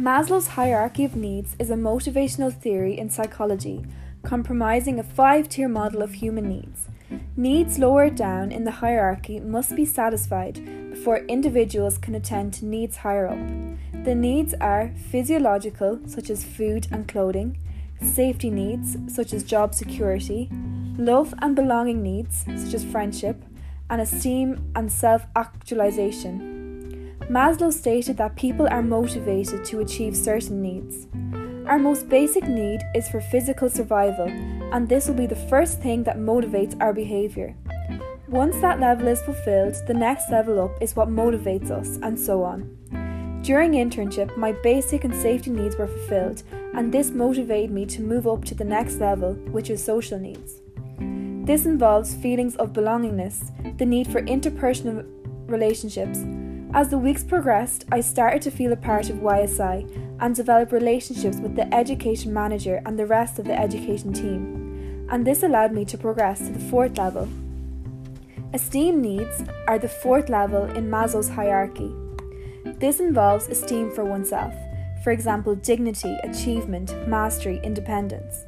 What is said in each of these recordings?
Maslow's hierarchy of needs is a motivational theory in psychology comprising a five tier model of human needs. Needs lower down in the hierarchy must be satisfied before individuals can attend to needs higher up. The needs are physiological, such as food and clothing, safety needs, such as job security, love and belonging needs, such as friendship, and esteem and self actualization. Maslow stated that people are motivated to achieve certain needs. Our most basic need is for physical survival, and this will be the first thing that motivates our behaviour. Once that level is fulfilled, the next level up is what motivates us, and so on. During internship, my basic and safety needs were fulfilled, and this motivated me to move up to the next level, which is social needs. This involves feelings of belongingness, the need for interpersonal relationships, as the weeks progressed, I started to feel a part of YSI and develop relationships with the education manager and the rest of the education team, and this allowed me to progress to the fourth level. Esteem needs are the fourth level in Maslow's hierarchy. This involves esteem for oneself, for example, dignity, achievement, mastery, independence.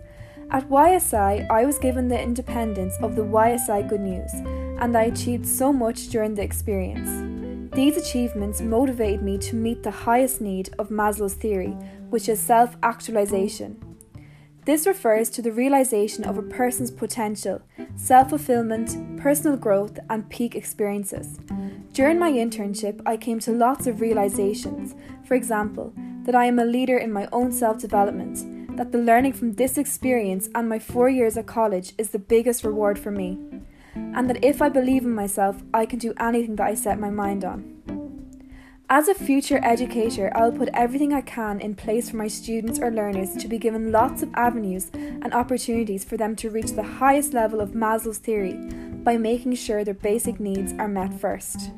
At YSI, I was given the independence of the YSI Good News, and I achieved so much during the experience. These achievements motivated me to meet the highest need of Maslow's theory, which is self actualization. This refers to the realization of a person's potential, self fulfillment, personal growth, and peak experiences. During my internship, I came to lots of realizations. For example, that I am a leader in my own self development, that the learning from this experience and my four years at college is the biggest reward for me and that if I believe in myself, I can do anything that I set my mind on. As a future educator, I will put everything I can in place for my students or learners to be given lots of avenues and opportunities for them to reach the highest level of Maslow's theory by making sure their basic needs are met first.